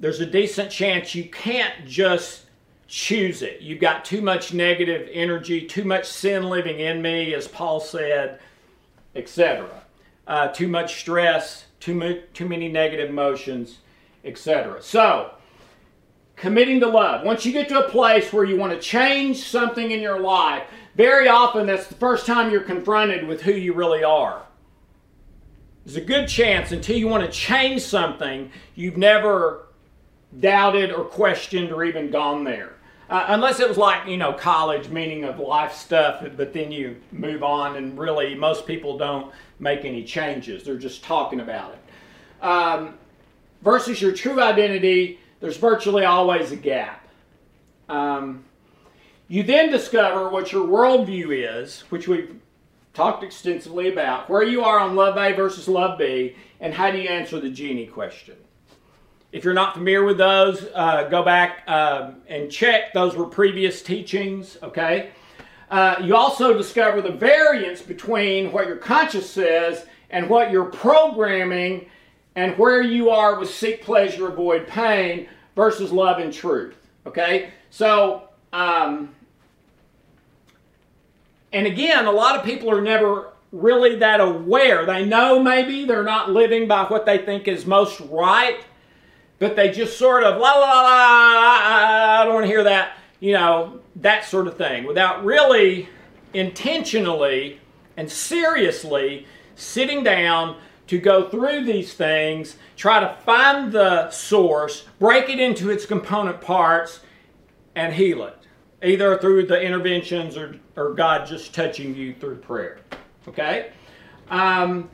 there's a decent chance you can't just choose it. You've got too much negative energy, too much sin living in me, as Paul said, etc. Uh, too much stress, too, too many negative emotions, etc. So, committing to love. Once you get to a place where you want to change something in your life, very often that's the first time you're confronted with who you really are. There's a good chance until you want to change something, you've never doubted or questioned or even gone there. Uh, unless it was like, you know, college meaning of life stuff, but then you move on and really most people don't make any changes. They're just talking about it. Um, versus your true identity, there's virtually always a gap. Um, you then discover what your worldview is, which we've talked extensively about, where you are on love A versus love B, and how do you answer the genie question. If you're not familiar with those, uh, go back um, and check. Those were previous teachings, okay? Uh, you also discover the variance between what your conscience says and what you're programming and where you are with seek pleasure, avoid pain versus love and truth, okay? So, um, and again, a lot of people are never really that aware. They know maybe they're not living by what they think is most right, but they just sort of la la la, I don't want to hear that, you know, that sort of thing, without really intentionally and seriously sitting down to go through these things, try to find the source, break it into its component parts, and heal it, either through the interventions or, or God just touching you through prayer. Okay? Um,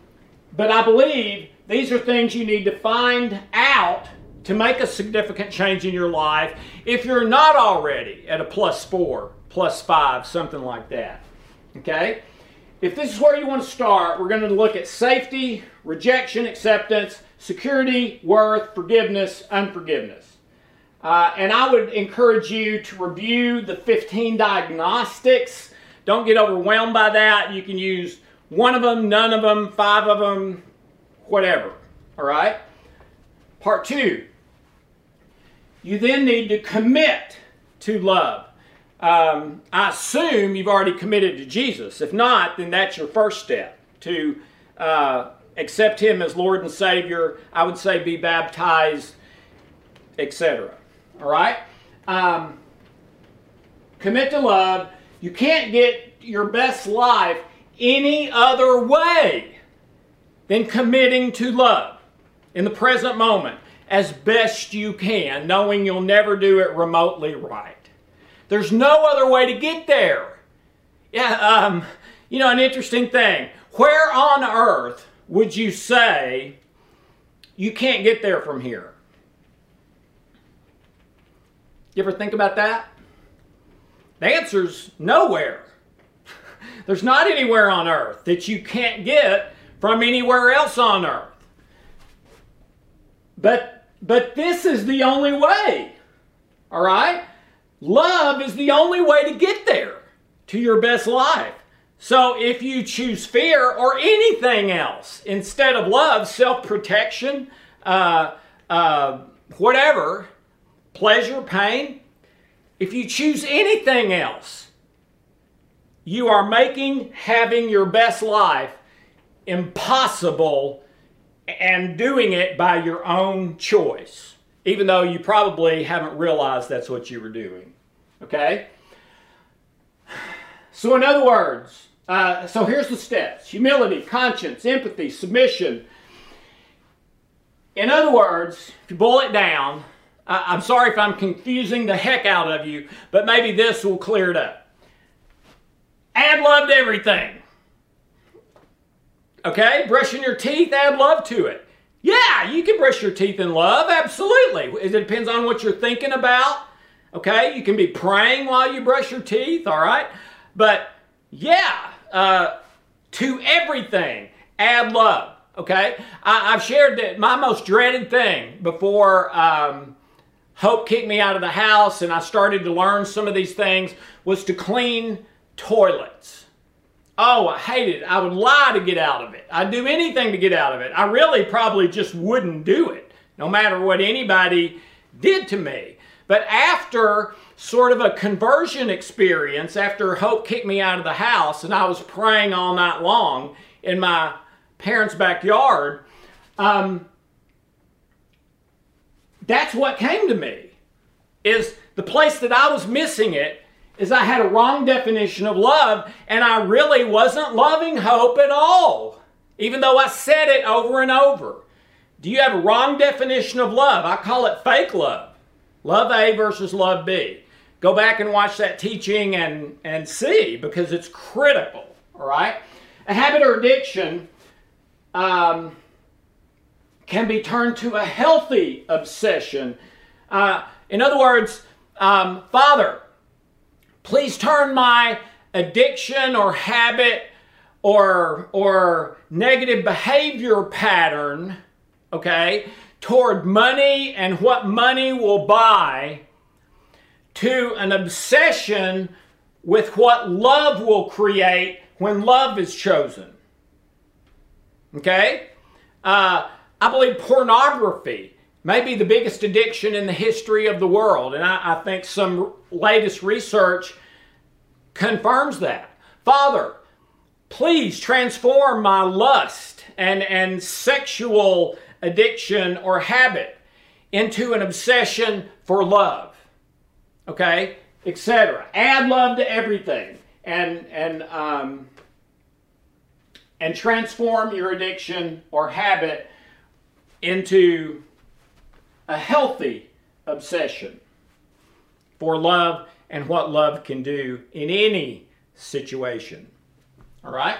but I believe these are things you need to find out to make a significant change in your life if you're not already at a plus four, plus five, something like that. Okay? If this is where you want to start, we're going to look at safety, rejection, acceptance, security, worth, forgiveness, unforgiveness. Uh, and I would encourage you to review the 15 diagnostics. Don't get overwhelmed by that. You can use one of them, none of them, five of them, whatever. All right? Part two you then need to commit to love. Um, I assume you've already committed to Jesus. If not, then that's your first step to uh, accept Him as Lord and Savior. I would say be baptized, etc. All right? Um, commit to love. You can't get your best life any other way than committing to love in the present moment as best you can, knowing you'll never do it remotely right. There's no other way to get there. Yeah, um, you know, an interesting thing. Where on earth would you say you can't get there from here? You ever think about that? The answer's nowhere. There's not anywhere on earth that you can't get from anywhere else on earth. But but this is the only way. All right? Love is the only way to get there to your best life. So if you choose fear or anything else instead of love, self protection, uh, uh, whatever, pleasure, pain, if you choose anything else, you are making having your best life impossible and doing it by your own choice, even though you probably haven't realized that's what you were doing. Okay? So, in other words, uh, so here's the steps humility, conscience, empathy, submission. In other words, if you boil it down, I'm sorry if I'm confusing the heck out of you, but maybe this will clear it up. Add love to everything. Okay? Brushing your teeth, add love to it. Yeah, you can brush your teeth in love, absolutely. It depends on what you're thinking about. Okay? You can be praying while you brush your teeth, all right? But yeah, uh, to everything, add love. Okay? I, have shared that my most dreaded thing before. Um, Hope kicked me out of the house and I started to learn some of these things was to clean toilets. Oh, I hate it. I would lie to get out of it. I'd do anything to get out of it. I really probably just wouldn't do it, no matter what anybody did to me. But after sort of a conversion experience, after Hope kicked me out of the house and I was praying all night long in my parents' backyard, um, that's what came to me. Is the place that I was missing it is I had a wrong definition of love and I really wasn't loving Hope at all, even though I said it over and over. Do you have a wrong definition of love? I call it fake love. Love A versus love B. Go back and watch that teaching and, and see because it's critical, all right? A habit or addiction um, can be turned to a healthy obsession. Uh, in other words, um, Father, please turn my addiction or habit or, or negative behavior pattern, okay, toward money and what money will buy to an obsession with what love will create when love is chosen. Okay? Uh, I believe pornography may be the biggest addiction in the history of the world, and I, I think some latest research confirms that. Father, please transform my lust and, and sexual addiction or habit into an obsession for love. Okay? Etc. Add love to everything and and um, and transform your addiction or habit into a healthy obsession for love and what love can do in any situation. All right?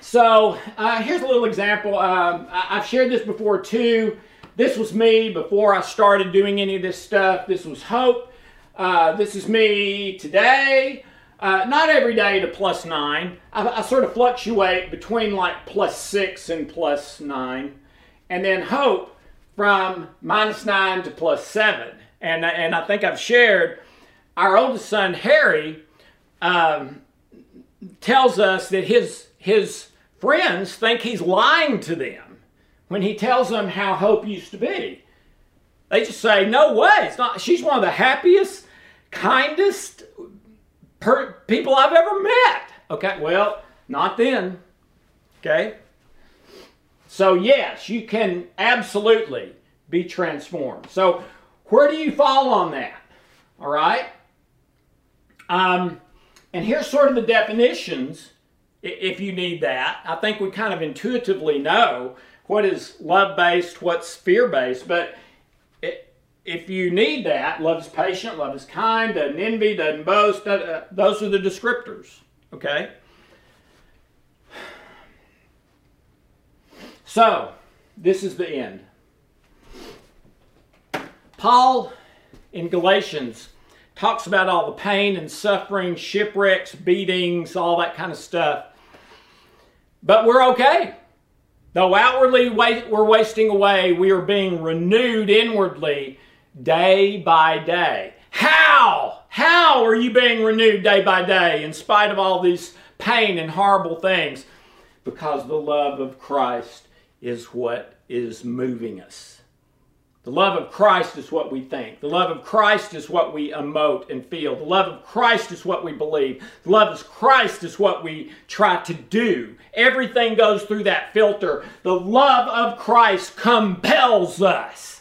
So uh, here's a little example. Um, I- have shared this before too. This was me before I started doing any of this stuff. This was Hope. Uh, this is me today. Uh, not every day to plus nine. I, I, sort of fluctuate between like plus six and plus nine. And then Hope from minus nine to plus seven. And, and I think I've shared our oldest son, Harry, um, tells us that his, his friends think he's lying to them when he tells them how Hope used to be. They just say, "No way! It's not. She's one of the happiest, kindest per- people I've ever met." Okay, well, not then. Okay. So yes, you can absolutely be transformed. So where do you fall on that? All right. Um, and here's sort of the definitions if you need that. I think we kind of intuitively know what is love based, what's fear based, but if you need that, love is patient, love is kind, doesn't envy, doesn't boast, uh, those are the descriptors, okay? So, this is the end. Paul in Galatians talks about all the pain and suffering, shipwrecks, beatings, all that kind of stuff. But we're okay. Though outwardly we're wasting away, we are being renewed inwardly day by day. How? How are you being renewed day by day in spite of all these pain and horrible things? Because the love of Christ is what is moving us. The love of Christ is what we think. The love of Christ is what we emote and feel. The love of Christ is what we believe. The love of Christ is what we try to do. Everything goes through that filter. The love of Christ compels us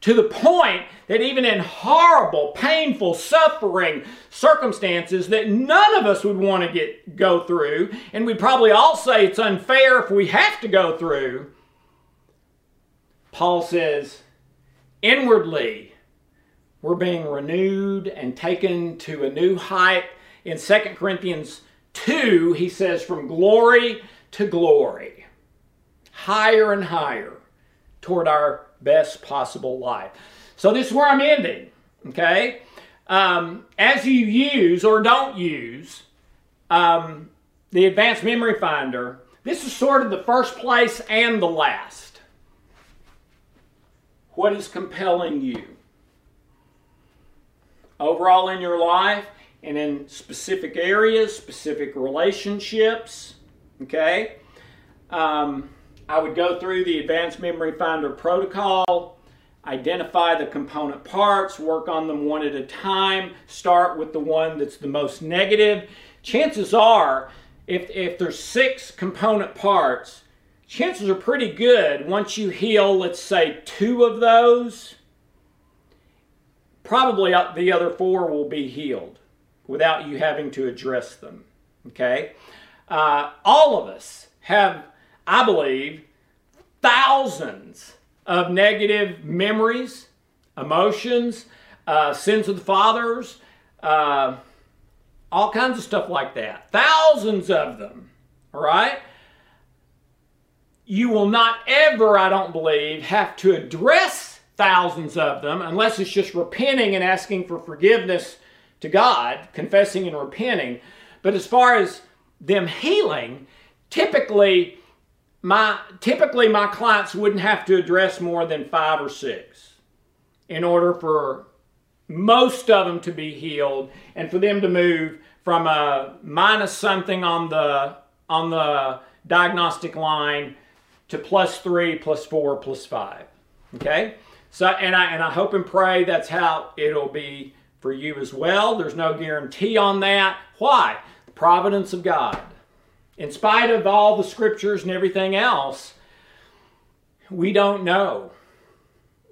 to the point that even in horrible, painful, suffering circumstances that none of us would want to get go through, and we'd probably all say it's unfair if we have to go through, Paul says, inwardly we're being renewed and taken to a new height. In 2 Corinthians 2, he says, from glory to glory, higher and higher toward our best possible life. So, this is where I'm ending, okay? Um, as you use or don't use um, the Advanced Memory Finder, this is sort of the first place and the last. What is compelling you? Overall in your life and in specific areas, specific relationships, okay? Um, I would go through the Advanced Memory Finder protocol, identify the component parts, work on them one at a time, start with the one that's the most negative. Chances are, if, if there's six component parts, chances are pretty good once you heal, let's say, two of those, probably the other four will be healed without you having to address them. Okay? Uh, all of us have, I believe, thousands of negative memories, emotions, uh, sins of the fathers, uh, all kinds of stuff like that. Thousands of them. All right? you will not ever, I don't believe, have to address thousands of them unless it's just repenting and asking for forgiveness to God, confessing and repenting. But as far as them healing, typically my typically my clients wouldn't have to address more than five or six in order for most of them to be healed and for them to move from a minus something on the on the diagnostic line to plus three, plus four, plus five. Okay? So and I and I hope and pray that's how it'll be for you as well. There's no guarantee on that. Why? The providence of God. In spite of all the scriptures and everything else, we don't know.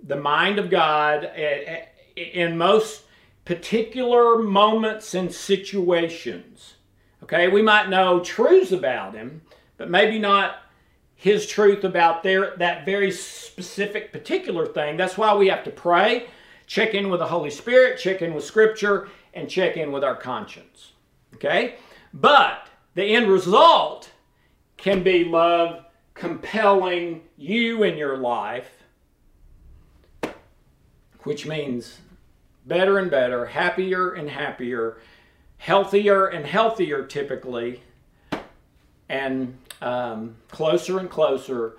The mind of God eh, eh, in most particular moments and situations. Okay, we might know truths about him, but maybe not his truth about their that very specific particular thing. That's why we have to pray, check in with the Holy Spirit, check in with scripture, and check in with our conscience. Okay? But the end result can be love compelling you in your life, which means better and better, happier and happier, healthier and healthier typically, and um, closer and closer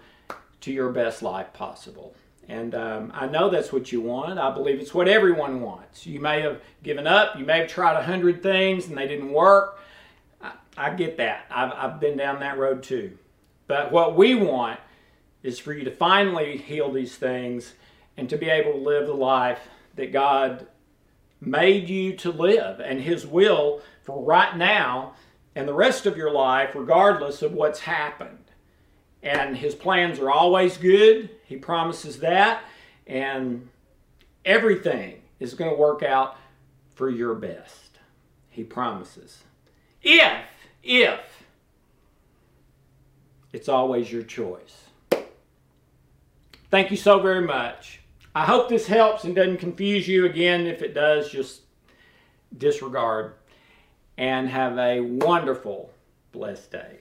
to your best life possible. And um, I know that's what you want. I believe it's what everyone wants. You may have given up. You may have tried a hundred things and they didn't work. I, get that. I've, I've been down that road too. But what we want is for you to finally heal these things and to be able to live the life that God made you to live and His will for right now and the rest of your life, regardless of what's happened. And His plans are always good. He promises that. And everything is going to work out for your best. He promises. If, if, it's always your choice. Thank you so very much. I hope this helps and doesn't confuse you. Again, if it does, just disregard and have a wonderful, blessed day.